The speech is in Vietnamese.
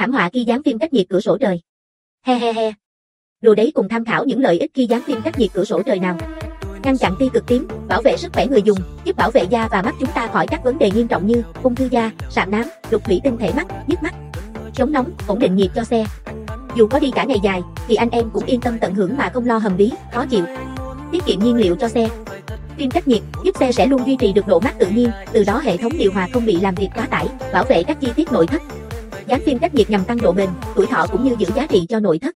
Thảm họa khi dán phim cách nhiệt cửa sổ trời. He he he. Đồ đấy cùng tham khảo những lợi ích khi dán phim cách nhiệt cửa sổ trời nào. Ngăn chặn tia cực tím, bảo vệ sức khỏe người dùng, giúp bảo vệ da và mắt chúng ta khỏi các vấn đề nghiêm trọng như ung thư da, sạm nám, đục thủy tinh thể mắt, nhức mắt. Chống nóng, ổn định nhiệt cho xe. Dù có đi cả ngày dài, thì anh em cũng yên tâm tận hưởng mà không lo hầm bí, khó chịu. Tiết kiệm nhiên liệu cho xe. Phim cách nhiệt giúp xe sẽ luôn duy trì được độ mát tự nhiên, từ đó hệ thống điều hòa không bị làm việc quá tải, bảo vệ các chi tiết nội thất. Dán phim cách nhiệt nhằm tăng độ bền, tuổi thọ cũng như giữ giá trị cho nội thất.